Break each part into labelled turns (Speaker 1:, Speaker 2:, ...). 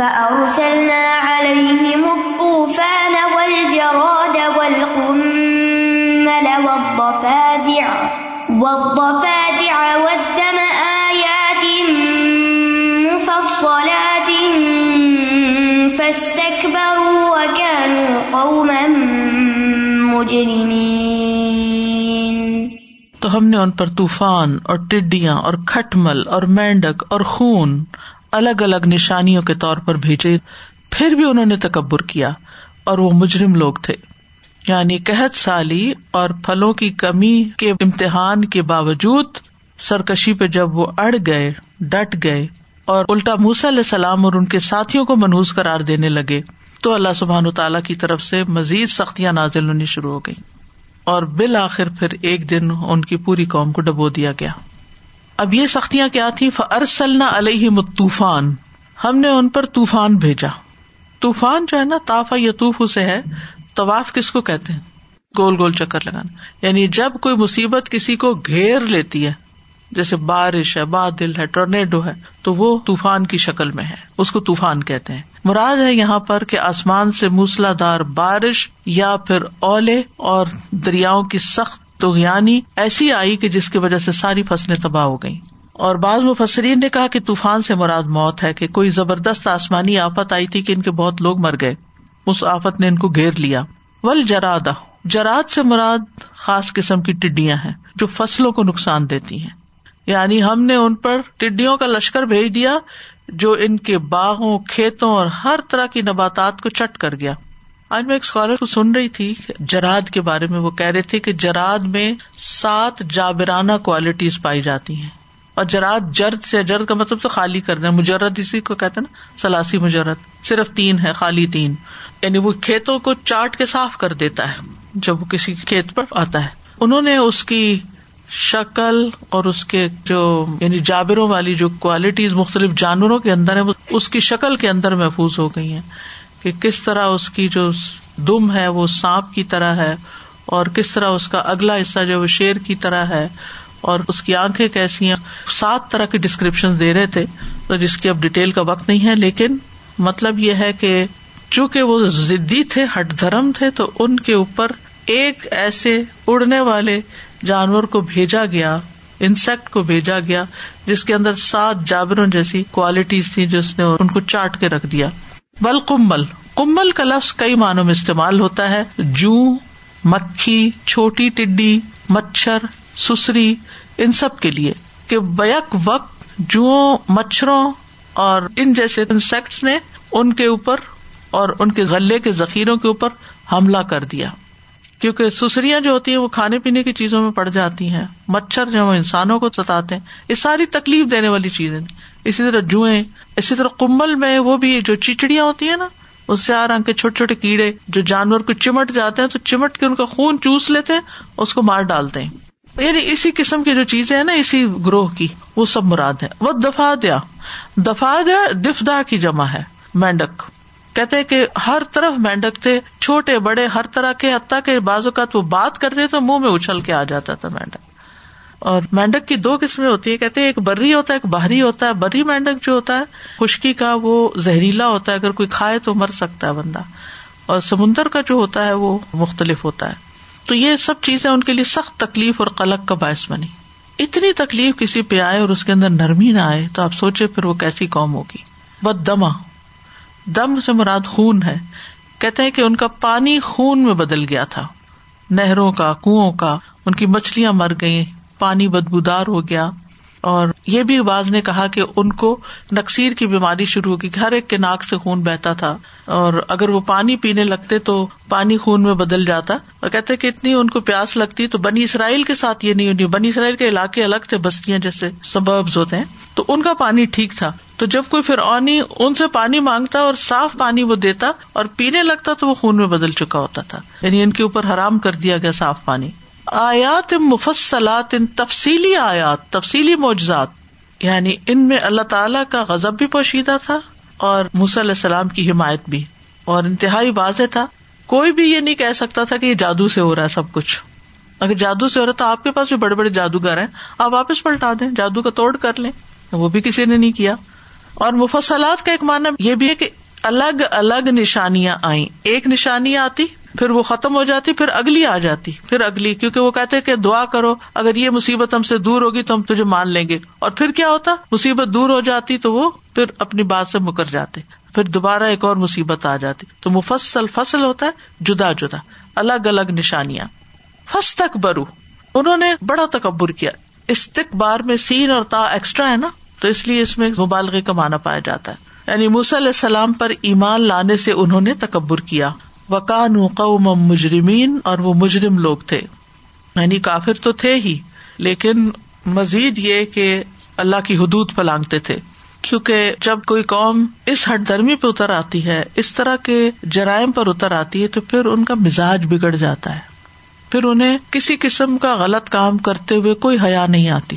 Speaker 1: فأرسلنا عليهم الطوفان والجراد والقمل والضفادع والضفادع والدم آيات مفصلات فاستكبروا وكانوا قوما مجرمين.
Speaker 2: تو ہم نے ان پر طوفان اور ٹڈیاں اور کھٹمل اور مینڈک اور خون الگ الگ نشانیوں کے طور پر بھیجے، پھر بھی انہوں نے تکبر کیا، اور وہ مجرم لوگ تھے۔ یعنی قحط سالی اور پھلوں کی کمی کے امتحان کے باوجود سرکشی پہ جب وہ اڑ گئے، ڈٹ گئے، اور الٹا موسا علیہ السلام اور ان کے ساتھیوں کو منوز قرار دینے لگے، تو اللہ سبحان تعالیٰ کی طرف سے مزید سختیاں نازل ہونی شروع ہو گئی اور بالآخر پھر ایک دن ان کی پوری قوم کو ڈبو دیا گیا۔ اب یہ سختیاں کیا تھی فرسلنا علیہ طوفان ہم نے ان پر طوفان بھیجا۔ طوفان جو ہے نا تافا یتوف اسے ہے، طواف کس کو کہتے ہیں؟ گول گول چکر لگانا۔ یعنی جب کوئی مصیبت کسی کو گھیر لیتی ہے، جیسے بارش ہے، بادل ہے، ٹورنیڈو ہے، تو وہ طوفان کی شکل میں ہے۔ اس کو طوفان کہتے ہیں۔ مراد ہے یہاں پر کہ آسمان سے موسلا دار بارش یا پھر اولے اور دریاؤں کی سخت تو یعنی ایسی آئی کہ جس کی وجہ سے ساری فصلیں تباہ ہو گئی اور بعض مفسرین نے کہا کہ طوفان سے مراد موت ہے کہ کوئی زبردست آسمانی آفت آئی تھی کہ ان کے بہت لوگ مر گئے۔ اس آفت نے ان کو گھیر لیا۔ ول جراد جراد سے مراد خاص قسم کی ٹڈیاں ہیں جو فصلوں کو نقصان دیتی ہیں۔ یعنی ہم نے ان پر ٹڈیوں کا لشکر بھیج دیا جو ان کے باغوں، کھیتوں اور ہر طرح کی نباتات کو چٹ کر گیا۔ آج میں ایک اسکالر کو سن رہی تھی جراد کے بارے میں۔ وہ کہہ رہے تھے کہ جراد میں سات جابرانہ کوالٹیز پائی جاتی ہیں۔ اور جراد جرد سے جرد کا مطلب تو خالی کر دیں۔ مجرد اسی کو کہتے نا، سلاسی مجرد۔ صرف تین ہے خالی تین۔ یعنی وہ کھیتوں کو چاٹ کے صاف کر دیتا ہے، جب وہ کسی کھیت پر آتا ہے۔ انہوں نے اس کی شکل اور اس کے جو یعنی جابروں والی جو کوالٹیز مختلف جانوروں کے اندر ہے اس کی شکل کے اندر محفوظ ہو گئی ہیں۔ کہ کس طرح اس کی جو دم ہے وہ سانپ کی طرح ہے اور کس طرح اس کا اگلا حصہ جو شیر کی طرح ہے اور اس کی آنکھیں کیسی ہیں؟ سات طرح کی ڈسکرپشن دے رہے تھے، تو جس کی اب ڈیٹیل کا وقت نہیں ہے، لیکن مطلب یہ ہے کہ چونکہ وہ ضدی تھے ہٹ دھرم تھے، تو ان کے اوپر ایک ایسے اڑنے والے جانور کو بھیجا گیا انسیکٹ کو بھیجا گیا، جس کے اندر سات جابروں جیسی کوالٹیز تھی جس نے ان کو چاٹ کے رکھ دیا۔ بل کمبل کمبل کا لفظ کئی معنوں میں استعمال ہوتا ہے۔ جو، مکھی، چھوٹی ٹڈی، مچھر، سسری، ان سب کے لیے۔ کہ بیک وقت جو مچھروں اور ان جیسے انسیکٹس نے ان کے اوپر اور ان کے غلے کے ذخیروں کے اوپر حملہ کر دیا۔ کیونکہ سسریاں جو ہوتی ہیں وہ کھانے پینے کی چیزوں میں پڑ جاتی ہیں، مچھر جو انسانوں کو ستاتے ہیں۔ یہ ساری تکلیف دینے والی چیزیں اسی طرح جوئیں، اسی طرح کمبل میں وہ بھی جو چیچڑیاں ہوتی ہیں نا اس سے آ رنگ کے چھوٹے چھوٹے کیڑے، جو جانور کو چمٹ جاتے ہیں تو چمٹ کے ان کا خون چوس لیتے ہیں، اس کو مار ڈالتے ہیں۔ یعنی اسی قسم کی جو چیزیں ہیں نا، اسی گروہ کی، وہ سب مراد ہے وہ دفاع دیا دفاع دیا دفدا کی جمع ہے۔ مینڈک۔ کہتے کہ ہر طرف مینڈک تھے چھوٹے، بڑے، ہر طرح کے، حتیٰ کے بعض اوقات وہ بات کرتے تو منہ میں اچھل کے آ جاتا تھا مینڈک۔ اور مینڈک کی دو قسمیں ہوتی ہے کہتے ایک بری ہوتا ہے، ایک باہری ہوتا ہے۔ بری مینڈک جو ہوتا ہے، خشکی کا وہ زہریلا ہوتا ہے، اگر کوئی کھائے تو مر سکتا ہے بندہ۔ اور سمندر کا جو ہوتا ہے، وہ مختلف ہوتا ہے۔ تو یہ سب چیزیں ان کے لیے سخت تکلیف اور قلق کا باعث بنی۔ اتنی تکلیف کسی پہ آئے اور اس کے اندر نرمی نہ آئے، تو آپ سوچے پھر وہ کیسی قوم ہوگی۔ بد دما دم سے مراد خون ہے۔ کہتے ہیں کہ ان کا پانی خون میں بدل گیا تھا۔ نہروں کا کنو کا، ان کی مچھلیاں مر گئی پانی بدبودار ہو گیا۔ اور یہ بھی باز نے کہا کہ ان کو نقصیر کی بیماری شروع ہوگی، ہر ایک کے ناک سے خون بہتا تھا، اور اگر وہ پانی پینے لگتے تو پانی خون میں بدل جاتا۔ اور کہتے کہ اتنی ان کو پیاس لگتی تو بنی اسرائیل کے ساتھ یہ نہیں ہوتی بنی اسرائیل کے علاقے الگ تھے، بستیاں جیسے سببز ہوتے ہیں۔ تو ان کا پانی ٹھیک تھا۔ تو جب کوئی پھر اونی ان سے پانی مانگتا اور صاف پانی وہ دیتا اور پینے لگتا تو وہ خون میں بدل چکا ہوتا تھا۔ یعنی ان کے اوپر حرام کر دیا گیا صاف پانی۔ آیات مفصلات ان تفصیلی آیات، تفصیلی معجزات یعنی ان میں اللہ تعالی کا غزب بھی پوشیدہ تھا اور علیہ السلام کی حمایت بھی، اور انتہائی واضح تھا۔ کوئی بھی یہ نہیں کہہ سکتا تھا کہ یہ جادو سے ہو رہا ہے سب کچھ۔ اگر جادو سے ہو رہا تو آپ کے پاس بھی بڑے بڑے جادوگر ہیں۔ آپ واپس پلٹا دیں، جادو کا توڑ کر لیں۔ وہ بھی کسی نے نہیں کیا۔ اور مفصلات کا ایک معنی یہ بھی ہے کہ الگ الگ نشانیاں آئیں۔ ایک نشانی آتی، پھر وہ ختم ہو جاتی، پھر اگلی آ جاتی، پھر اگلی، کیونکہ وہ کہتے کہ دعا کرو، اگر یہ مصیبت ہم سے دور ہوگی تو ہم تجھے مان لیں گے۔ اور پھر کیا ہوتا؟ مصیبت دور ہو جاتی تو وہ پھر اپنی بات سے مکر جاتے۔ پھر دوبارہ ایک اور مصیبت آ جاتی۔ تو مفصل فصل ہوتا ہے، جدا جدا، الگ الگ نشانیاں۔ فس تک برو انہوں نے بڑا تکبر کیا۔ استقبار میں سین اور تا ایکسٹرا ہے نا، تو اس لیے اس میں مبالغے کا مانا پایا جاتا ہے۔ یعنی علیہ السلام پر ایمان لانے سے انہوں نے تکبر کیا۔ وکان قوم مجرمین اور وہ مجرم لوگ تھے۔ یعنی کافر تو تھے ہی، لیکن مزید یہ کہ اللہ کی حدود پلانگتے تھے۔ کیونکہ جب کوئی قوم اس ہٹ درمی پہ اتر آتی ہے، اس طرح کے جرائم پر اتر آتی ہے، تو پھر ان کا مزاج بگڑ جاتا ہے۔ پھر انہیں کسی قسم کا غلط کام کرتے ہوئے کوئی حیا نہیں آتی۔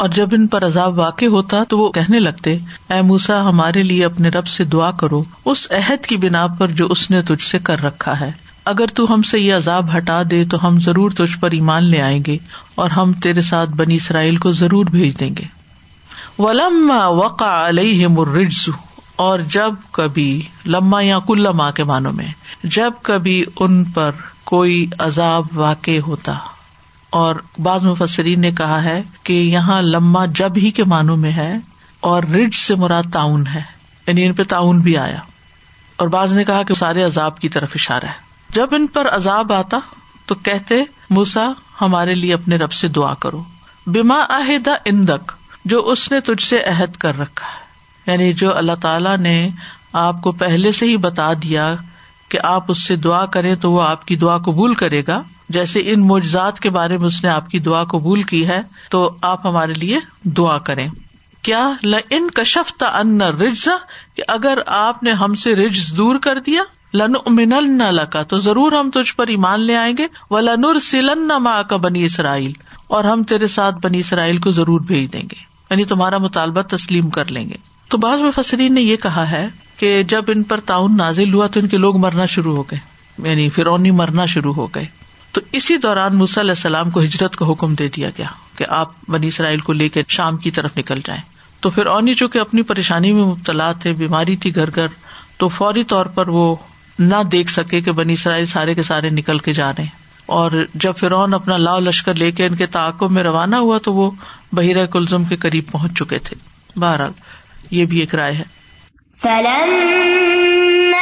Speaker 2: اور جب ان پر عذاب واقع ہوتا تو وہ کہنے لگتے، اے موسا ہمارے لیے اپنے رب سے دعا کرو۔ اس عہد کی بنا پر جو اس نے تجھ سے کر رکھا ہے۔ اگر تو ہم سے یہ عذاب ہٹا دے تو ہم ضرور تجھ پر ایمان لے آئیں گے اور ہم تیرے ساتھ بنی اسرائیل کو ضرور بھیج دیں گے۔ ولم وقع علیہ مررجز اور جب کبھی، لما یا کل لما کے معنوں میں، جب کبھی ان پر کوئی عذاب واقع ہوتا۔ اور بعض مفسرین نے کہا ہے کہ یہاں لما جب ہی کے معنوں میں ہے اور رج سے مراد تعاون ہے یعنی ان پہ تعاون بھی آیا۔ اور بعض نے کہا کہ سارے عذاب کی طرف اشارہ ہے۔ جب ان پر عذاب آتا تو کہتے موسا ہمارے لیے اپنے رب سے دعا کرو۔ بیما عہدہ اندک، جو اس نے تجھ سے عہد کر رکھا ہے۔ یعنی جو اللہ تعالی نے آپ کو پہلے سے ہی بتا دیا کہ آپ اس سے دعا کریں تو وہ آپ کی دعا قبول کرے گا۔ جیسے ان معجزات کے بارے میں اس نے آپ کی دعا قبول کی ہے، تو آپ ہمارے لیے دعا کریں۔ کیا ل ان کشفتا ان رجزا کہ اگر آپ نے ہم سے رجز دور کر دیا لن امن نہ لکا تو ضرور ہم تجھ پر ایمان لے آئیں گے و لنور سلن نہ ماں کا بنی اسرائیل، اور ہم تیرے ساتھ بنی اسرائیل کو ضرور بھیج دیں گے۔ یعنی تمہارا مطالبہ تسلیم کر لیں گے۔ تو بعض مفسرین نے یہ کہا ہے کہ جب ان پر تعاون نازل ہوا تو ان کے لوگ مرنا شروع ہو گئے۔ یعنی فرونی مرنا شروع ہو گئے۔ تو اسی دوران موسی علیہ السلام کو ہجرت کا حکم دے دیا گیا کہ آپ بنی اسرائیل کو لے کے شام کی طرف نکل جائیں۔ تو پھر اونی چونکہ اپنی پریشانی میں مبتلا تھے، بیماری تھی گھر گھر، تو فوری طور پر وہ نہ دیکھ سکے کہ بنی اسرائیل سارے کے سارے نکل کے جا رہے اور جب فرعون اپنا لاؤ لشکر لے کے ان کے تعاقب میں روانہ ہوا تو وہ بحیرہ کلزم کے قریب پہنچ چکے تھے۔ بہرحال، یہ بھی ایک رائے ہے۔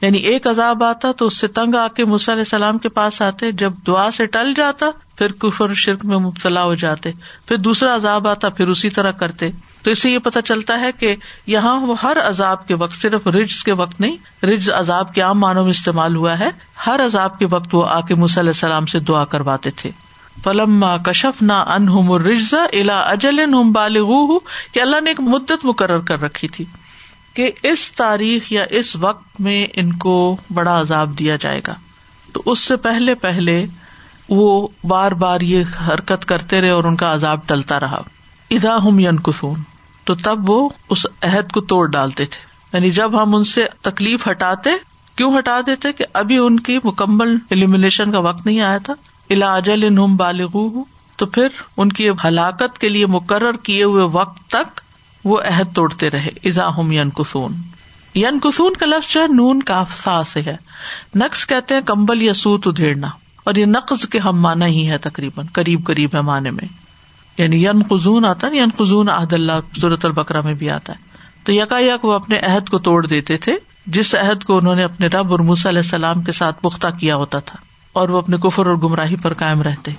Speaker 2: یعنی ایک عذاب آتا تو اس سے تنگ آ کے علیہ السلام کے پاس آتے، جب دعا سے ٹل جاتا، پھر کفر شرک میں مبتلا ہو جاتے، پھر دوسرا عذاب آتا، پھر اسی طرح کرتے۔ تو اس سے یہ پتا چلتا ہے کہ یہاں وہ ہر عذاب کے وقت، صرف رجز کے وقت نہیں، رجز عذاب کے عام معنوں میں استعمال ہوا ہے۔ ہر عذاب کے وقت وہ آ کے علیہ السلام سے دعا کرواتے تھے۔ فلم کشف نہ ان رجزا الا اجل بالغ کہ اللہ نے ایک مدت مقرر کر رکھی تھی۔ کہ اس تاریخ یا اس وقت میں ان کو بڑا عذاب دیا جائے گا۔ تو اس سے پہلے پہلے وہ بار بار یہ حرکت کرتے رہے اور ان کا عذاب ٹلتا رہا۔ ادا ہم ین کسون تو تب وہ اس عہد کو توڑ ڈالتے تھے۔ یعنی جب ہم ان سے تکلیف ہٹاتے، کیوں ہٹا دیتے کہ ابھی ان کی مکمل ایلیمنیشن کا وقت نہیں آیا تھا؟ الا اجل ان بالغ تو پھر ان کی ہلاکت کے لیے مقرر کیے ہوئے وقت تک وہ عہد توڑتے رہے۔ ازا ہم ین کسون ین کسون کا لفظ جو نون کافا سے ہے۔ نقص کہتے ہیں کمبل یا سوت ادھیڑنا اور یہ نقز کے ہم مانا ہی ہے تقریباً، قریب قریب ہے معنی میں۔ یعنی ین خزون آتا نا ین خزون عہد اللہ صورت البکرا میں بھی آتا ہے۔ تو یکا یک وہ اپنے عہد کو توڑ دیتے تھے۔ جس عہد کو انہوں نے اپنے رب اور موسی علیہ السلام کے ساتھ پختہ کیا ہوتا تھا۔ اور وہ اپنے کفر اور گمراہی پر قائم رہتے۔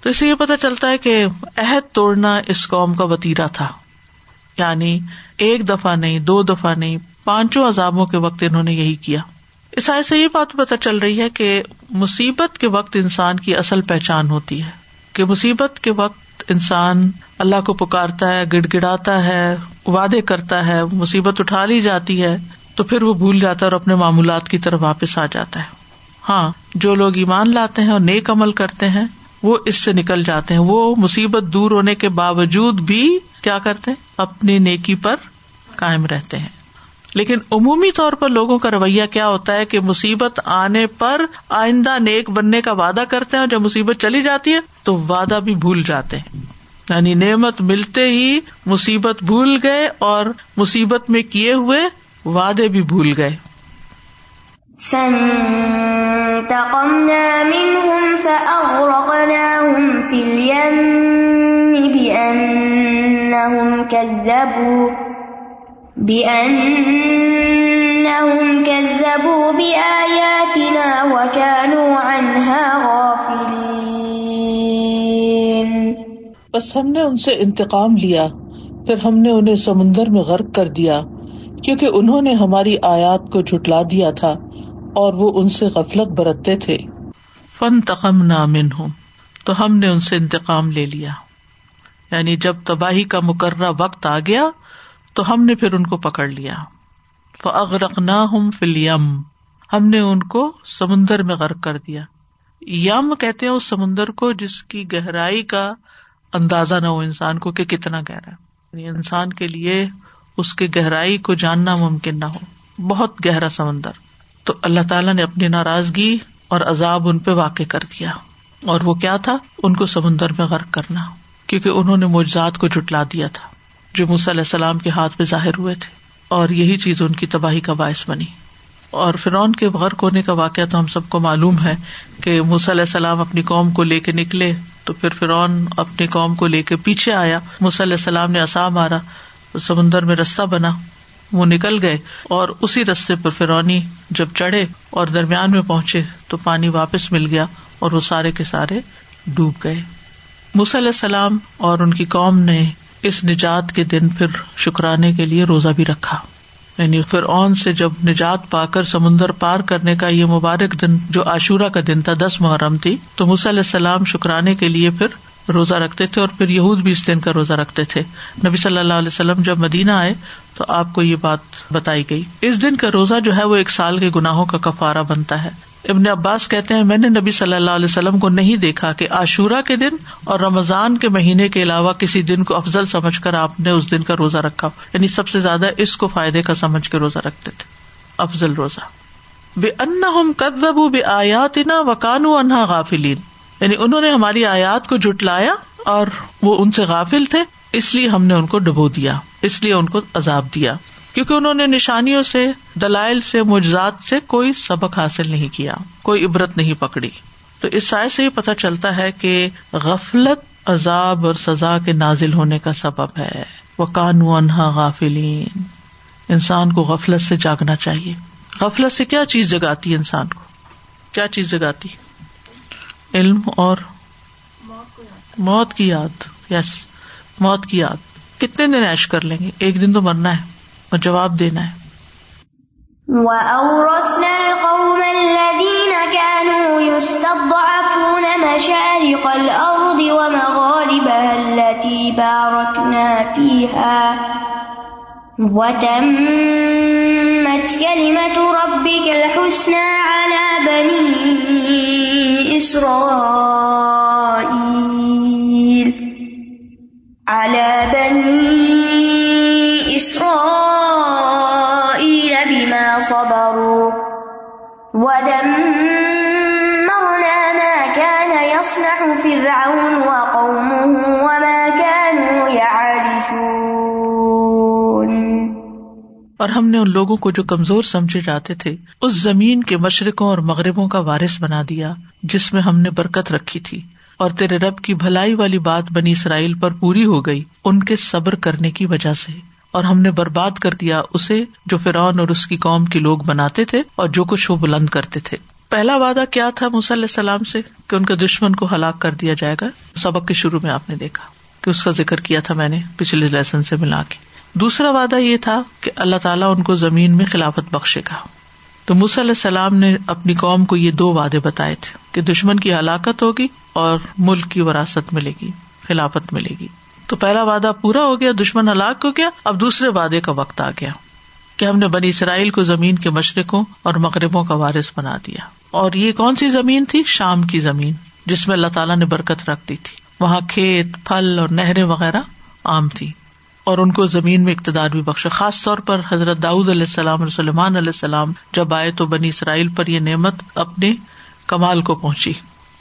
Speaker 2: تو اس سے یہ پتا چلتا ہے کہ عہد توڑنا اس قوم کا وتیرا تھا۔ یعنی ایک دفعہ نہیں، دو دفعہ نہیں، پانچوں عذابوں کے وقت انہوں نے یہی کیا۔ اس آئے سے یہ بات پتہ چل رہی ہے کہ مصیبت کے وقت انسان کی اصل پہچان ہوتی ہے۔ کہ مصیبت کے وقت انسان اللہ کو پکارتا ہے گڑ گڑاتا ہے، وعدے کرتا ہے، مصیبت اٹھا لی جاتی ہے، تو پھر وہ بھول جاتا ہے اور اپنے معمولات کی طرف واپس آ جاتا ہے۔ ہاں جو لوگ ایمان لاتے ہیں اور نیک عمل کرتے ہیں وہ اس سے نکل جاتے ہیں۔ وہ مصیبت دور ہونے کے باوجود بھی کیا کرتے ہیں؟ اپنی نیکی پر کائم رہتے ہیں۔ لیکن عمومی طور پر لوگوں کا رویہ کیا ہوتا ہے کہ مصیبت آنے پر آئندہ نیک بننے کا وعدہ کرتے ہیں اور جب مصیبت چلی جاتی ہے تو وعدہ بھی بھول جاتے ہیں۔ یعنی نعمت ملتے ہی مصیبت بھول گئے اور مصیبت میں کیے ہوئے وعدے بھی بھول گئے۔
Speaker 1: بِأَنَّهُمْ كَذَّبُوا بِآيَاتِنَا وَكَانُوا عَنْهَا غَافِلِينَ.
Speaker 2: بس ہم نے ان سے انتقام لیا، پھر ہم نے انہیں سمندر میں غرق کر دیا، کیونکہ انہوں نے ہماری آیات کو جھٹلا دیا تھا اور وہ ان سے غفلت برتتے تھے۔ فن تقم نامن ہوں تو ہم نے ان سے انتقام لے لیا۔ یعنی جب تباہی کا مقررہ وقت آ گیا، تو ہم نے پھر ان کو پکڑ لیا۔ فغرق نہ ہم فلیم ہم نے ان کو سمندر میں غرق کر دیا۔ یم کہتے ہیں اس سمندر کو جس کی گہرائی کا اندازہ نہ ہو انسان کو کہ کتنا گہرا یعنی انسان کے لیے اس کی گہرائی کو جاننا ممکن نہ ہو۔ بہت گہرا سمندر۔ تو اللہ تعالیٰ نے اپنی ناراضگی اور عذاب ان پہ واقع کر دیا۔ اور وہ کیا تھا؟ ان کو سمندر میں غرق کرنا، کیونکہ انہوں نے معجزات کو جٹلا دیا تھا، جو علیہ السلام کے ہاتھ میں ظاہر ہوئے تھے۔ اور یہی چیز ان کی تباہی کا باعث بنی۔ اور فرعون کے غرق ہونے کا واقعہ تو ہم سب کو معلوم ہے کہ علیہ السلام اپنی قوم کو لے کے نکلے، تو پھر فرعون اپنی قوم کو لے کے پیچھے آیا۔ علیہ السلام نے اصا مارا، سمندر میں رستہ بنا۔ وہ نکل گئے اور اسی رستے پر فرونی جب چڑھے اور درمیان میں پہنچے تو پانی واپس مل گیا اور وہ سارے کے سارے ڈوب گئے۔ علیہ السلام اور ان کی قوم نے اس نجات کے دن پھر شکرانے کے لیے روزہ بھی رکھا۔ یعنی پھر اون سے جب نجات پا کر سمندر پار کرنے کا یہ مبارک دن جو عاشورہ کا دن تھا، دس محرم تھی، تو علیہ السلام شکرانے کے لیے پھر روزہ رکھتے تھے اور پھر یہود بھی اس دن کا روزہ رکھتے تھے۔ نبی صلی اللہ علیہ وسلم جب مدینہ آئے تو آپ کو یہ بات بتائی گئی۔ اس دن کا روزہ جو ہے وہ ایک سال کے گناہوں کا کفارہ بنتا ہے۔ ابن عباس کہتے ہیں، میں نے نبی صلی اللہ علیہ وسلم کو نہیں دیکھا کہ عاشورہ کے دن اور رمضان کے مہینے کے علاوہ کسی دن کو افضل سمجھ کر آپ نے اس دن کا روزہ رکھا۔ یعنی سب سے زیادہ اس کو فائدے کا سمجھ کے روزہ رکھتے تھے۔ افضل روزہ۔ بے ان کدب بے آیات نا وکانو انہا غافلین یعنی انہوں نے ہماری آیات کو جٹلایا اور وہ ان سے غافل تھے، اس لیے ہم نے ان کو ڈبو دیا، اس لیے ان کو عذاب دیا۔ کیونکہ انہوں نے نشانیوں سے، دلائل سے مجزاد سے کوئی سبق حاصل نہیں کیا، کوئی عبرت نہیں پکڑی۔ تو اس سائے سے یہ پتا چلتا ہے کہ غفلت، عذاب اور سزا کے نازل ہونے کا سبب ہے۔ وہ کانو انہا غافلین انسان کو غفلت سے جاگنا چاہیے۔ غفلت سے کیا چیز جگاتی ہے انسان کو؟ کیا چیز جگاتی؟ علم اور موت کی یاد یس موت کی یاد۔ کتنے دن ایش کر لیں گے؟ ایک دن تو مرنا ہے اور جواب دینا ہے۔
Speaker 1: وَأَوْرَثْنَا الْقَوْمَ الَّذِينَ كَانُوا يُسْتَضْعَفُونَ مَشَارِقَ الْأَرْضِ وَمَغَارِبَهَا الَّتِي بَارَكْنَا فِيهَا۔ وَتَمَّتْ كَلِمَةُ رَبِّكَ الْحُسْنَى
Speaker 2: اور ہم نے ان لوگوں کو جو کمزور سمجھے جاتے تھے، اس زمین کے مشرقوں اور مغربوں کا وارث بنا دیا، جس میں ہم نے برکت رکھی تھی۔ اور تیرے رب کی بھلائی والی بات بنی اسرائیل پر پوری ہو گئی، ان کے صبر کرنے کی وجہ سے۔ اور ہم نے برباد کر دیا اسے، جو فرعون اور اس کی قوم کے لوگ بناتے تھے اور جو کچھ وہ بلند کرتے تھے۔ پہلا وعدہ کیا تھا علیہ السلام سے؟ کہ ان کے دشمن کو ہلاک کر دیا جائے گا۔ سبق کے شروع میں آپ نے دیکھا کہ اس کا ذکر کیا تھا میں نے پچھلے لیسن سے ملا کے۔ دوسرا وعدہ یہ تھا کہ اللہ تعالیٰ ان کو زمین میں خلافت بخشے گا۔ تو علیہ السلام نے اپنی قوم کو یہ دو وعدے بتائے تھے کہ دشمن کی ہلاکت ہوگی اور ملک کی وراثت ملے گی، خلافت ملے گی۔ تو پہلا وعدہ پورا ہو گیا، دشمن ہلاک ہو گیا، اب دوسرے وعدے کا وقت آ گیا کہ ہم نے بنی اسرائیل کو زمین کے مشرقوں اور مغربوں کا وارث بنا دیا۔ اور یہ کون سی زمین تھی؟ شام کی زمین، جس میں اللہ تعالیٰ نے برکت رکھ دی تھی۔ وہاں کھیت، پھل اور نہریں وغیرہ عام تھی اور ان کو زمین میں اقتدار بھی بخشا، خاص طور پر حضرت داؤد علیہ السلام اور سلمان علیہ السلام جب آئے تو بنی اسرائیل پر یہ نعمت اپنے کمال کو پہنچی۔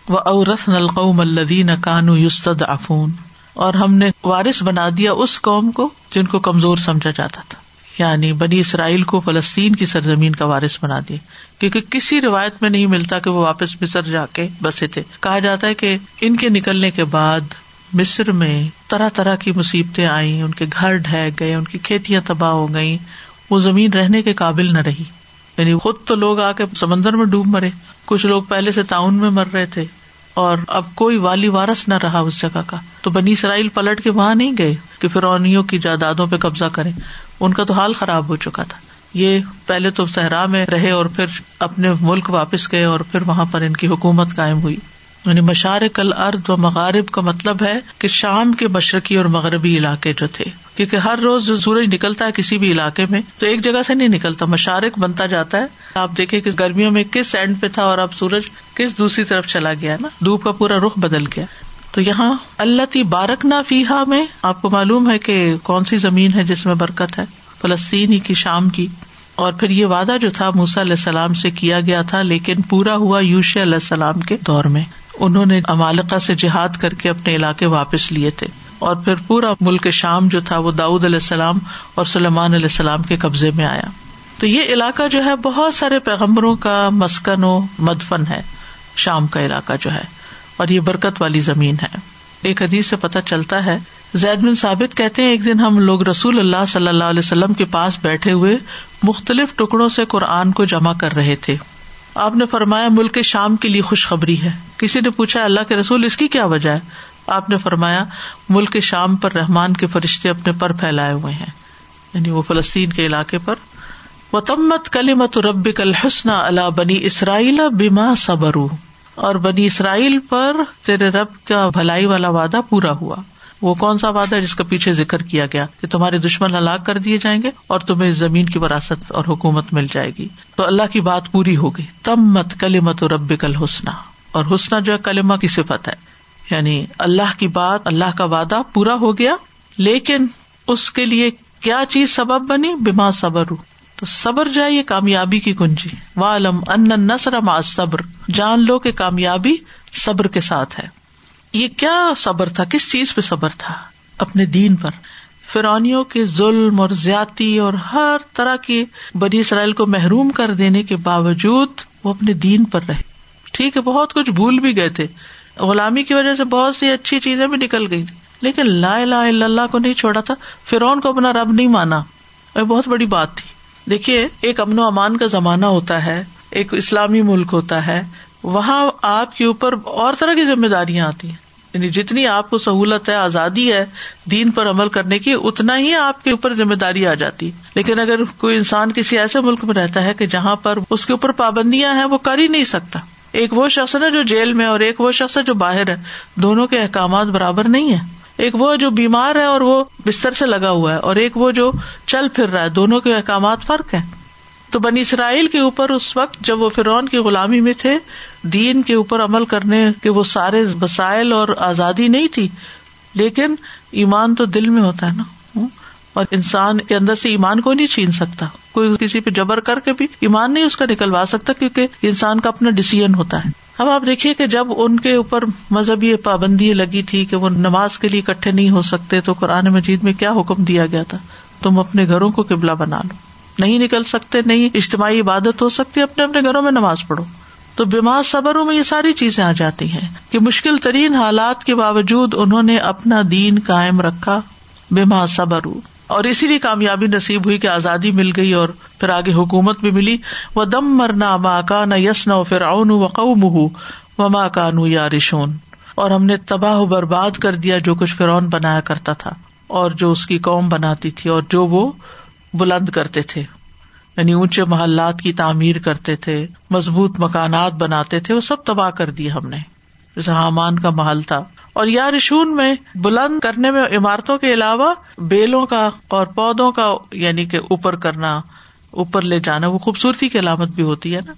Speaker 2: وہ اورس نلقوم الدین کانو یوستد افون اور ہم نے وارث بنا دیا اس قوم کو جن کو کمزور سمجھا جاتا تھا۔ یعنی بنی اسرائیل کو فلسطین کی سرزمین کا وارث بنا دیا۔ کیونکہ کسی روایت میں نہیں ملتا کہ وہ واپس مصر جا کے بسے تھے۔ کہا جاتا ہے کہ ان کے نکلنے کے بعد مصر میں طرح طرح کی مصیبتیں آئی ان کے گھر ڈہ گئے، ان کی کھیتیاں تباہ ہو گئی وہ زمین رہنے کے قابل نہ رہی۔ یعنی خود تو لوگ آ کے سمندر میں ڈوب مرے، کچھ لوگ پہلے سے تعاون میں مر رہے تھے، اور اب کوئی والی وارس نہ رہا اس جگہ کا۔ تو بنی اسرائیل پلٹ کے وہاں نہیں گئے کہ فرونیوں کی جائیدادوں پہ قبضہ کرے ان کا تو حال خراب ہو چکا تھا۔ یہ پہلے تو صحرا میں رہے اور پھر اپنے ملک واپس گئے اور پھر وہاں پر ان کی حکومت قائم ہوئی۔ یعنی مشارق الارض و مغارب کا مطلب ہے کہ شام کے مشرقی اور مغربی علاقے جو تھے، کیونکہ ہر روز جو سورج نکلتا ہے کسی بھی علاقے میں، تو ایک جگہ سے نہیں نکلتا، مشارق بنتا جاتا ہے۔ آپ دیکھیں کہ گرمیوں میں کس اینڈ پہ تھا اور اب سورج کس دوسری طرف چلا گیا نا؟ دھوپ کا پورا رخ بدل گیا۔ تو یہاں اللہ تی بارک فیحا میں آپ کو معلوم ہے کہ کون سی زمین ہے جس میں برکت ہے؟ فلسطین کی، شام کی۔ اور پھر یہ وعدہ جو تھا موسا علیہ السلام سے کیا گیا تھا، لیکن پورا ہوا یوش علیہ السلام کے دور میں۔ انہوں نے امالکا سے جہاد کر کے اپنے علاقے واپس لیے تھے اور پھر پورا ملک شام جو تھا وہ داود علیہ السلام اور سلمان علیہ السلام کے قبضے میں آیا۔ تو یہ علاقہ جو ہے بہت سارے پیغمبروں کا مسکن و مدفن ہے، شام کا علاقہ جو ہے، اور یہ برکت والی زمین ہے۔ ایک حدیث سے پتہ چلتا ہے، زید بن ثابت کہتے ہیں، ایک دن ہم لوگ رسول اللہ صلی اللہ علیہ وسلم کے پاس بیٹھے ہوئے مختلف ٹکڑوں سے قرآن کو جمع کر رہے تھے۔ آپ نے فرمایا ملک شام کے لیے خوشخبری ہے۔ کسی نے پوچھا اللہ کے رسول، اس کی کیا وجہ ہے؟ آپ نے فرمایا ملک شام پر رحمان کے فرشتے اپنے پر پھیلائے ہوئے ہیں۔ یعنی وہ فلسطین کے علاقے پر۔ و تمت رب کل حسن اللہ بنی اسرائیل بیما صبر اور بنی اسرائیل پر تیرے رب کا بھلائی والا وعدہ پورا ہوا۔ وہ کون سا وعدہ جس کا پیچھے ذکر کیا گیا کہ تمہارے دشمن ہلاک کر دیے جائیں گے اور تمہیں اس زمین کی وراثت اور حکومت مل جائے گی۔ تو اللہ کی بات پوری ہو گئی۔ تم مت کلی مت رب کل حسنا اور حسنا جو ہے کلمہ کی صفت ہے۔ یعنی اللہ کی بات، اللہ کا وعدہ پورا ہو گیا، لیکن اس کے لیے کیا چیز سبب بنی؟ بیما صبر ہوں تو صبر جائے یہ کامیابی کی کنجی۔ والم ان نسر ما صبر جان لو کہ کامیابی صبر کے ساتھ ہے۔ یہ کیا صبر تھا؟ کس چیز پہ صبر تھا؟ اپنے دین پر۔ فرونیوں کے ظلم اور زیادتی اور ہر طرح کی بڑی اسرائیل کو محروم کر دینے کے باوجود وہ اپنے دین پر رہے۔ ٹھیک ہے، بہت کچھ بھول بھی گئے تھے۔ غلامی کی وجہ سے بہت سی اچھی چیزیں بھی نکل گئی تھی لیکن لا لا اللہ کو نہیں چھوڑا تھا۔ فرعون کو اپنا رب نہیں مانا۔ بہت بڑی بات تھی۔ دیکھیے، ایک امن و امان کا زمانہ ہوتا ہے، ایک اسلامی ملک ہوتا ہے۔ وہاں آپ کے اوپر اور طرح کی ذمہ داریاں آتی ہیں۔ یعنی جتنی آپ کو سہولت ہے، آزادی ہے دین پر عمل کرنے کی، اتنا ہی آپ کے اوپر ذمہ داری آ جاتی۔ لیکن اگر کوئی انسان کسی ایسے ملک میں رہتا ہے کہ جہاں پر اس کے اوپر پابندیاں ہیں، وہ کر ہی نہیں سکتا۔ ایک وہ شخص ہے جو جیل میں اور ایک وہ شخص ہے جو باہر ہے۔ دونوں کے احکامات برابر نہیں ہے ایک وہ جو بیمار ہے اور وہ بستر سے لگا ہوا ہے اور ایک وہ جو چل پھر رہا ہے۔ دونوں کے احکامات فرق ہے تو بنی اسرائیل کے اوپر اس وقت جب وہ فرعون کی غلامی میں تھے دین کے اوپر عمل کرنے کے وہ سارے وسائل اور آزادی نہیں تھی، لیکن ایمان تو دل میں ہوتا ہے نا۔ اور انسان کے اندر سے ایمان کو نہیں چھین سکتا۔ کوئی کسی پہ جبر کر کے بھی ایمان نہیں اس کا نکلوا سکتا کیونکہ انسان کا اپنا ڈسیزن ہوتا ہے۔ اب آپ دیکھیے کہ جب ان کے اوپر مذہبی پابندی لگی تھی کہ وہ نماز کے لیے اکٹھے نہیں ہو سکتے، تو قرآن مجید میں کیا حکم دیا گیا تھا؟ تم اپنے گھروں کو قبلہ بنا لو۔ نہیں نکل سکتے، نہیں اجتماعی عبادت ہو سکتی، اپنے اپنے گھروں میں نماز پڑھو۔ تو بیما صبروں میں یہ ساری چیزیں آ جاتی ہیں کہ مشکل ترین حالات کے باوجود انہوں نے اپنا دین قائم رکھا بیما صبر اور اسی لیے کامیابی نصیب ہوئی کہ آزادی مل گئی اور پھر آگے حکومت بھی ملی۔ وہ دم مرنا ماں کا نہ یس نہ پھر و قوم و ماں کانو یا رشون اور ہم نے تباہ و برباد کر دیا جو کچھ فرعون بنایا کرتا تھا اور جو اس کی قوم بناتی تھی اور جو وہ بلند کرتے تھے۔ یعنی اونچے محلات کی تعمیر کرتے تھے، مضبوط مکانات بناتے تھے، وہ سب تباہ کر دیے ہم نے۔ جیسے حامان کا محل تھا۔ اور یا رشون میں بلند کرنے میں عمارتوں کے علاوہ بیلوں کا اور پودوں کا یعنی کہ اوپر کرنا، اوپر لے جانا، وہ خوبصورتی کی علامت بھی ہوتی ہے نا۔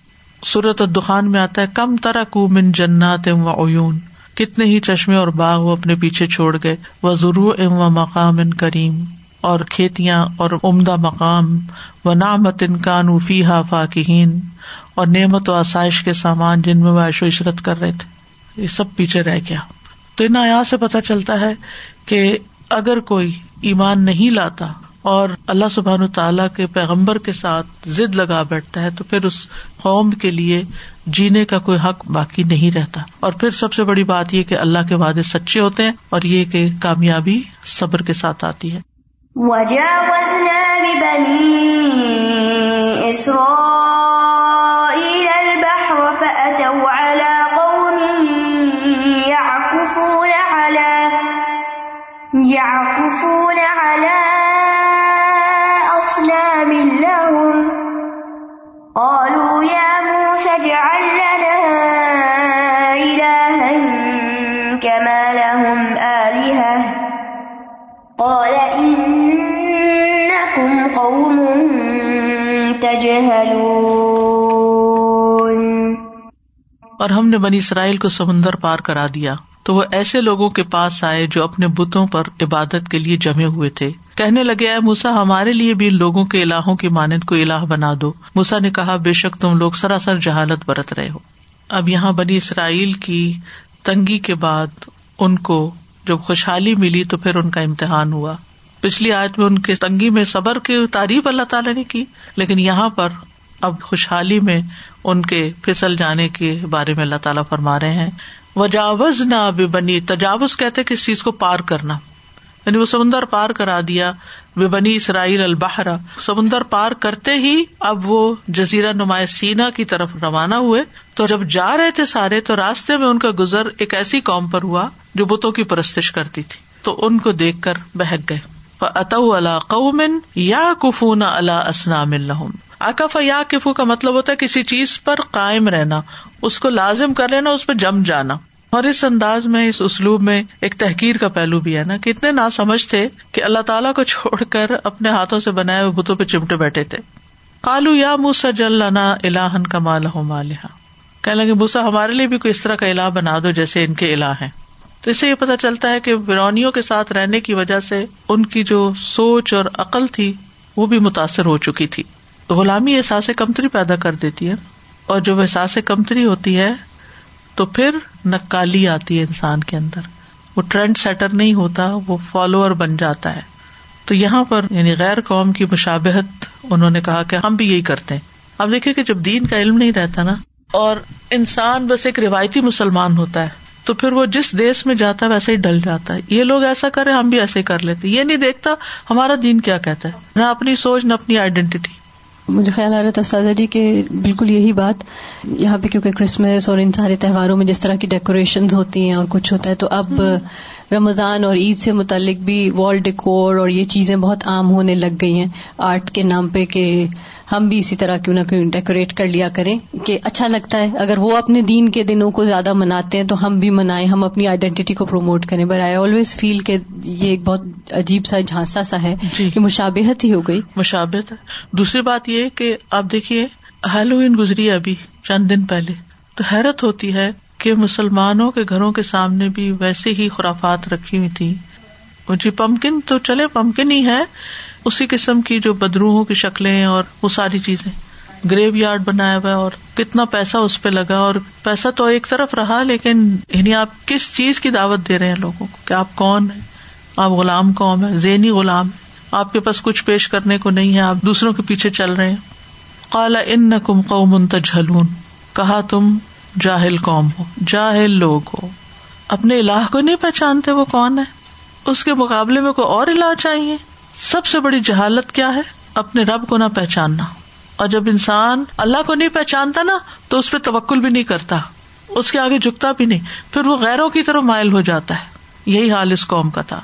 Speaker 2: سورت الدخان میں آتا ہے، کم طرح کو من جنات و عیون۔ کتنے ہی چشمے اور باغ وہ اپنے پیچھے چھوڑ گئے۔ وہ ضرور ام و مقام ان کریم۔ اور کھیتیاں اور عمدہ مقام و نامت ان فی ہا اور نعمت و آسائش کے سامان جن میں وہ عیش و عشرت کر رہے تھے۔ یہ سب پیچھے رہ گیا۔ تو ان آیا سے پتہ چلتا ہے کہ اگر کوئی ایمان نہیں لاتا اور اللہ سبحان تعالیٰ کے پیغمبر کے ساتھ ضد لگا بیٹھتا ہے، تو پھر اس قوم کے لیے جینے کا کوئی حق باقی نہیں رہتا۔ اور پھر سب سے بڑی بات یہ کہ اللہ کے وعدے سچے ہوتے ہیں اور یہ کہ کامیابی صبر کے ساتھ آتی ہے۔
Speaker 1: يعكفون
Speaker 2: اور ہم نے بنی اسرائیل کو سمندر پار کرا دیا۔ تو وہ ایسے لوگوں کے پاس آئے جو اپنے بتوں پر عبادت کے لیے جمے ہوئے تھے۔ کہنے لگے، اے موسا ہمارے لیے بھی ان لوگوں کے الہوں کی مانند کو الہ بنا دو۔ موسا نے کہا، بے شک تم لوگ سراسر جہالت برت رہے ہو۔ اب یہاں بنی اسرائیل کی تنگی کے بعد ان کو جب خوشحالی ملی تو پھر ان کا امتحان ہوا۔ پچھلی آیت میں ان کے تنگی میں صبر کی تعریف اللہ تعالیٰ نے کی، لیکن یہاں پر اب خوشحالی میں ان کے پھسل جانے کے بارے میں اللہ تعالیٰ فرما رہے ہیں۔ وجاوز نہ بے بنی تجاوز کہتے کس چیز کو پار کرنا۔ یعنی وہ سمندر پار کرا دیا بے بنی اسرائیل البہرا سمندر پار کرتے ہی اب وہ جزیرہ نمایاں سینا کی طرف روانہ ہوئے۔ تو جب جا رہے تھے سارے، تو راستے میں ان کا گزر ایک ایسی قوم پر ہوا جو بتوں کی پرستش کرتی تھی۔ تو ان کو دیکھ کر بہک گئے۔ ات قومن یا کفون اللہ اسلام الحم اکف یا کفو کا مطلب ہوتا ہے کسی چیز پر قائم رہنا، اس کو لازم کر لینا، اس پہ جم جانا۔ اور اس انداز میں، اس اسلوب میں ایک تحقیر کا پہلو بھی ہے نا، کہ اتنے نہ سمجھ تھے کہ اللہ تعالیٰ کو چھوڑ کر اپنے ہاتھوں سے بنائے ہوئے بتوں پہ چمٹے بیٹھے تھے۔ کالو یا موسا جلنا الہن کا مال مالحا کہنے لگے موسا ہمارے لیے بھی کوئی اس طرح کا الہ بنا دو جیسے ان کے الہ ہیں۔ تو اس سے یہ پتا چلتا ہے کہ فرونیوں کے ساتھ رہنے کی وجہ سے ان کی جو سوچ اور عقل تھی، وہ بھی متاثر ہو چکی تھی۔ غلامی احساس کمتری پیدا کر دیتی ہے اور جب احساس کمتری ہوتی ہے، تو پھر نکالی آتی ہے انسان کے اندر۔ وہ ٹرینڈ سیٹر نہیں ہوتا، وہ فالوور بن جاتا ہے۔ تو یہاں پر یعنی غیر قوم کی مشابہت، انہوں نے کہا کہ ہم بھی یہی کرتے ہیں۔ اب دیکھے کہ جب دین کا علم نہیں رہتا نا، اور انسان بس ایک روایتی مسلمان ہوتا ہے تو پھر وہ جس دیش میں جاتا ہے ویسے ہی ڈل جاتا ہے۔ یہ لوگ ایسا کرے ہم بھی ایسے کر لیتے۔ یہ نہیں دیکھتا ہمارا دین کیا کہتا ہے۔ نہ اپنی سوچ، نہ اپنی آئیڈینٹی
Speaker 3: مجھے خیال آ رہا تھا سادہ جی کہ بالکل یہی بات یہاں پہ کیونکہ کرسمس اور ان سارے تہواروں میں جس طرح کی ڈیکوریشن ہوتی ہیں اور کچھ ہوتا ہے تو اب رمضان اور عید سے متعلق بھی وال ڈیکور اور یہ چیزیں بہت عام ہونے لگ گئی ہیں۔ آرٹ کے نام پہ کہ ہم بھی اسی طرح کیوں نہ کیوں ڈیکوریٹ کر لیا کریں کہ اچھا لگتا ہے۔ اگر وہ اپنے دین کے دنوں کو زیادہ مناتے ہیں تو ہم بھی منائیں ہم اپنی آئیڈینٹی کو پروموٹ کریں۔ بٹ آئی آلویز فیل کہ یہ ایک بہت عجیب سا جھانسا سا ہے جی۔ کہ مشابہت ہی ہو گئی۔
Speaker 2: مشابت دوسری بات یہ کہ آپ دیکھیے ہیلوئن گزری ابھی چند دن پہلے۔ تو حیرت ہوتی ہے کہ مسلمانوں کے گھروں کے سامنے بھی ویسے ہی خرافات رکھی ہوئی تھی جی پمکن تو چلے پمکن ہی ہے۔ اسی قسم کی جو بدروہوں کی شکلیں اور وہ ساری چیزیں۔ گریو یارڈ بنایا ہوا اور کتنا پیسہ اس پہ لگا اور پیسہ تو ایک طرف رہا، لیکن یعنی آپ کس چیز کی دعوت دے رہے ہیں لوگوں کو؟ کہ آپ کون ہیں؟ آپ غلام قوم ہے ذہنی غلام ہے آپ کے پاس کچھ پیش کرنے کو نہیں ہے، آپ دوسروں کے پیچھے چل رہے ہیں۔ کالا ان کم قوم تجھلون کہا، تم جاہل قوم ہو، جاہل لوگ ہو۔ اپنے الہ کو نہیں پہچانتے وہ کون ہے؟ اس کے مقابلے میں کوئی اور الہ چاہیے؟ سب سے بڑی جہالت کیا ہے؟ اپنے رب کو نہ پہچاننا۔ اور جب انسان اللہ کو نہیں پہچانتا نا، تو اس پہ توکل بھی نہیں کرتا۔ اس کے آگے جھکتا بھی نہیں۔ پھر وہ غیروں کی طرف مائل ہو جاتا ہے۔ یہی حال اس قوم کا تھا۔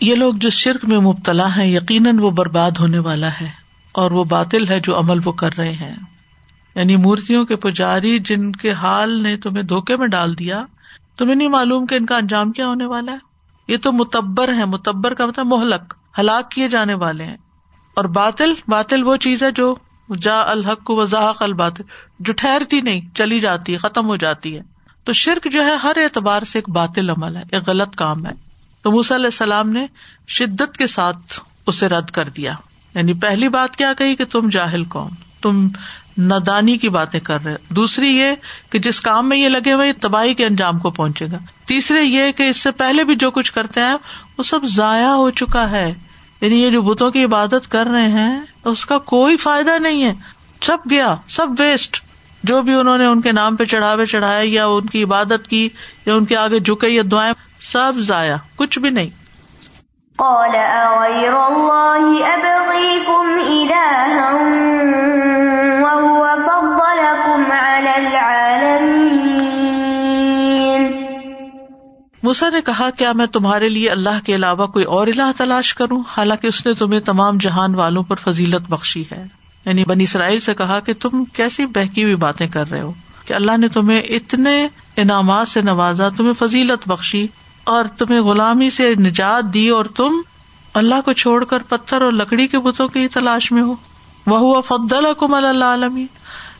Speaker 2: یہ لوگ جس شرک میں مبتلا ہے یقیناً وہ برباد ہونے والا ہے اور وہ باطل ہے جو عمل وہ کر رہے ہیں۔ یعنی مورتیوں کے پجاری جن کے حال نے تمہیں دھوکے میں ڈال دیا، تمہیں نہیں معلوم کہ ان کا انجام کیا ہونے والا ہے۔ یہ تو متبر ہے متبر کا مطلب مہلک، ہلاک کیے جانے والے ہیں۔ اور باطل باطل وہ چیز ہے جو جا الحق کو وضاحق الباطل۔ جو ٹھہرتی نہیں، چلی جاتی ہے، ختم ہو جاتی ہے۔ تو شرک جو ہے، ہر اعتبار سے ایک باطل عمل ہے، ایک غلط کام ہے۔ تو موسی علیہ السلام نے شدت کے ساتھ اسے رد کر دیا۔ یعنی پہلی بات کیا کہی کہ تم جاہل قوم، تم ندانی کی باتیں کر رہے دوسری یہ کہ جس کام میں یہ لگے ہوئے تباہی کے انجام کو پہنچے گا۔ تیسرے یہ کہ اس سے پہلے بھی جو کچھ کرتے ہیں، وہ سب ضائع ہو چکا ہے۔ یعنی یہ جو بتوں کی عبادت کر رہے ہیں، اس کا کوئی فائدہ نہیں ہے۔ سب گیا، سب ویسٹ جو بھی انہوں نے ان کے نام پہ چڑھاوے چڑھایا یا ان کی عبادت کی یا ان کے آگے جھکے یا دعائیں، سب ضائع، کچھ بھی نہیں۔ موسا نے کہا، کیا میں تمہارے لیے اللہ کے علاوہ کوئی اور الہ تلاش کروں؟ حالانکہ اس نے تمہیں تمام جہان والوں پر فضیلت بخشی ہے۔ یعنی بنی اسرائیل سے کہا کہ تم کیسی بہکی ہوئی باتیں کر رہے ہو کہ اللہ نے تمہیں اتنے انعامات سے نوازا، تمہیں فضیلت بخشی اور تمہیں غلامی سے نجات دی اور تم اللہ کو چھوڑ کر پتھر اور لکڑی کے بتوں کی تلاش میں ہو۔ وہ فضل کم اللہ عالمی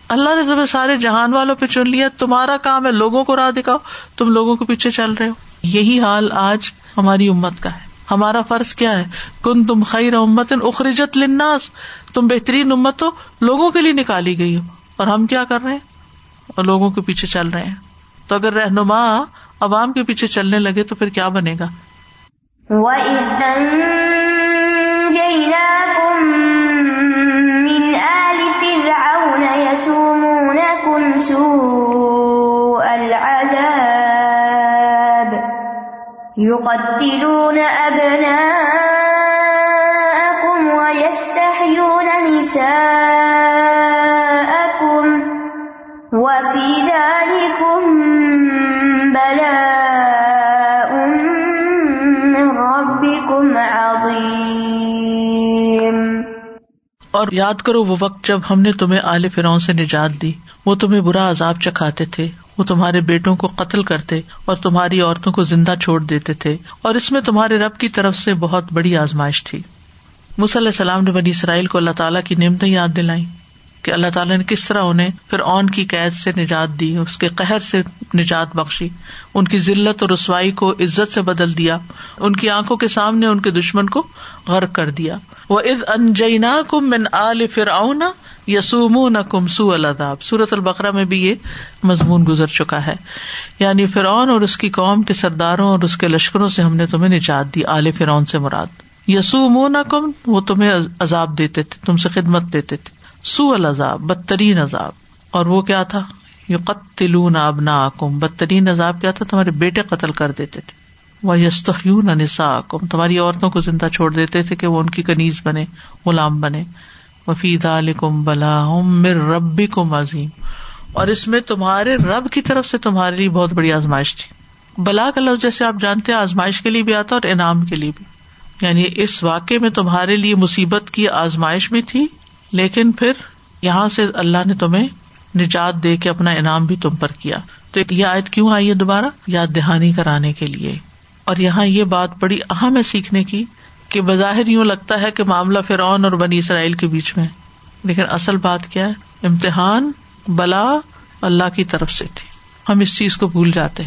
Speaker 2: اللہ نے تمہیں سارے جہان والوں پہ چن لیا، تمہارا کام ہے لوگوں کو راہ دکھاؤ، تم لوگوں کے پیچھے چل رہے ہو۔ یہی حال آج ہماری امت کا ہے۔ ہمارا فرض کیا ہے؟ کن تم خیر امت اخرجت لناس تم بہترین امت ہو، لوگوں کے لیے نکالی گئی ہو۔ اور ہم کیا کر رہے ہیں؟ اور لوگوں کے پیچھے چل رہے ہیں۔ تو اگر رہنما عوام کے پیچھے چلنے لگے تو پھر کیا بنے گا؟
Speaker 1: يقتلون أبناءكم ويستحيون نساءكم وفي ذلكم بلاء من ربكم عظيم۔
Speaker 2: اور یاد کرو، وہ وقت جب ہم نے تمہیں آل فرعون سے نجات دی، وہ تمہیں برا عذاب چکھاتے تھے۔ وہ تمہارے بیٹوں کو قتل کرتے اور تمہاری عورتوں کو زندہ چھوڑ دیتے تھے اور اس میں تمہارے رب کی طرف سے بہت بڑی آزمائش تھی۔ مصلی علیہ السلام نے بنی اسرائیل کو اللہ تعالیٰ کی نعمتیں یاد دلائی کہ اللہ تعالیٰ نے کس طرح انہیں پھر اون کی قید سے نجات دی اس کے قہر سے نجات بخشی، ان کی ضلعت اور رسوائی کو عزت سے بدل دیا، ان کی آنکھوں کے سامنے ان کے دشمن کو غرق کر دیا۔ وہ از انجینا کم من آل فرعون یسوم نہ کم سو الداب سورت البقرا میں بھی یہ مضمون گزر چکا ہے۔ یعنی فرعون اور اس کی قوم کے سرداروں اور اس کے لشکروں سے ہم نے تمہیں نجات دی، آل فرعون سے مراد۔ یسوم نہ کم وہ تمہیں عذاب دیتے تھے، تم سے خدمت دیتے تھے۔ سو الزاب بدترین عذاب۔ اور وہ کیا تھا؟ یو قتل اب نا بدترین عذاب کیا تھا؟ تمہارے بیٹے قتل کر دیتے تھے. وہ یستون نسا تمہاری عورتوں کو زندہ چھوڑ دیتے تھے کہ وہ ان کی کنیز بنے، غلام بنے. وفید علیکم بلا مر ربی کو عظیم اور اس میں تمہارے رب کی طرف سے تمہارے لیے بہت بڑی آزمائش تھی. بلا کا لفظ جیسے آپ جانتے ہیں، آزمائش کے لیے بھی آتا اور انعام کے لیے بھی. یعنی اس واقعے میں تمہارے لیے مصیبت کی آزمائش بھی تھی، لیکن پھر یہاں سے اللہ نے تمہیں نجات دے کے اپنا انعام بھی تم پر کیا۔ تو یہ آیت کیوں آئی ہے دوبارہ؟ یاد دہانی کرانے کے لیے۔ اور یہاں یہ بات بڑی اہم ہے سیکھنے کی کہ بظاہر یوں لگتا ہے کہ معاملہ فرعون اور بنی اسرائیل کے بیچ میں۔ لیکن اصل بات کیا ہے؟ امتحان بلا اللہ کی طرف سے تھی۔ ہم اس چیز کو بھول جاتے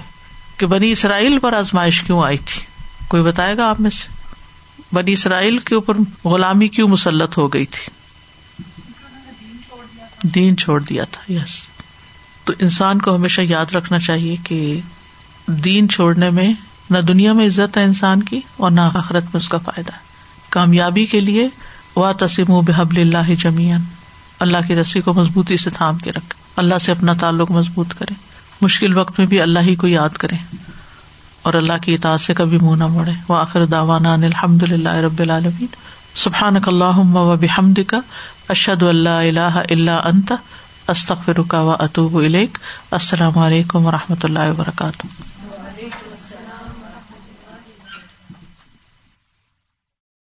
Speaker 2: کہ بنی اسرائیل پر آزمائش کیوں آئی تھی۔ کوئی بتائے گا آپ میں سے؟ بنی اسرائیل کے اوپر غلامی کیوں مسلط ہو گئی تھی؟ دین چھوڑ دیا تھا یس تو انسان کو ہمیشہ یاد رکھنا چاہیے کہ دین چھوڑنے میں نہ دنیا میں عزت ہے انسان کی اور نہ آخرت میں اس کا فائدہ ہے۔ کامیابی کے لیے وا تسیم و بحب اللہ جمیان اللہ کی رسی کو مضبوطی سے تھام کے رکھ۔ اللہ سے اپنا تعلق مضبوط کرے۔ مشکل وقت میں بھی اللہ ہی کو یاد کرے۔ اور اللہ کی اطاعت سے کبھی منہ نہ موڑے۔ وہ آخر داوانا الحمد للہ رب العالمین سبحان اللہ و بحمد کا اشد اللہ اللہ اللہ انت استخر رکا و اطوب السلام علیکم و رحمۃ اللہ وبرکاتہ۔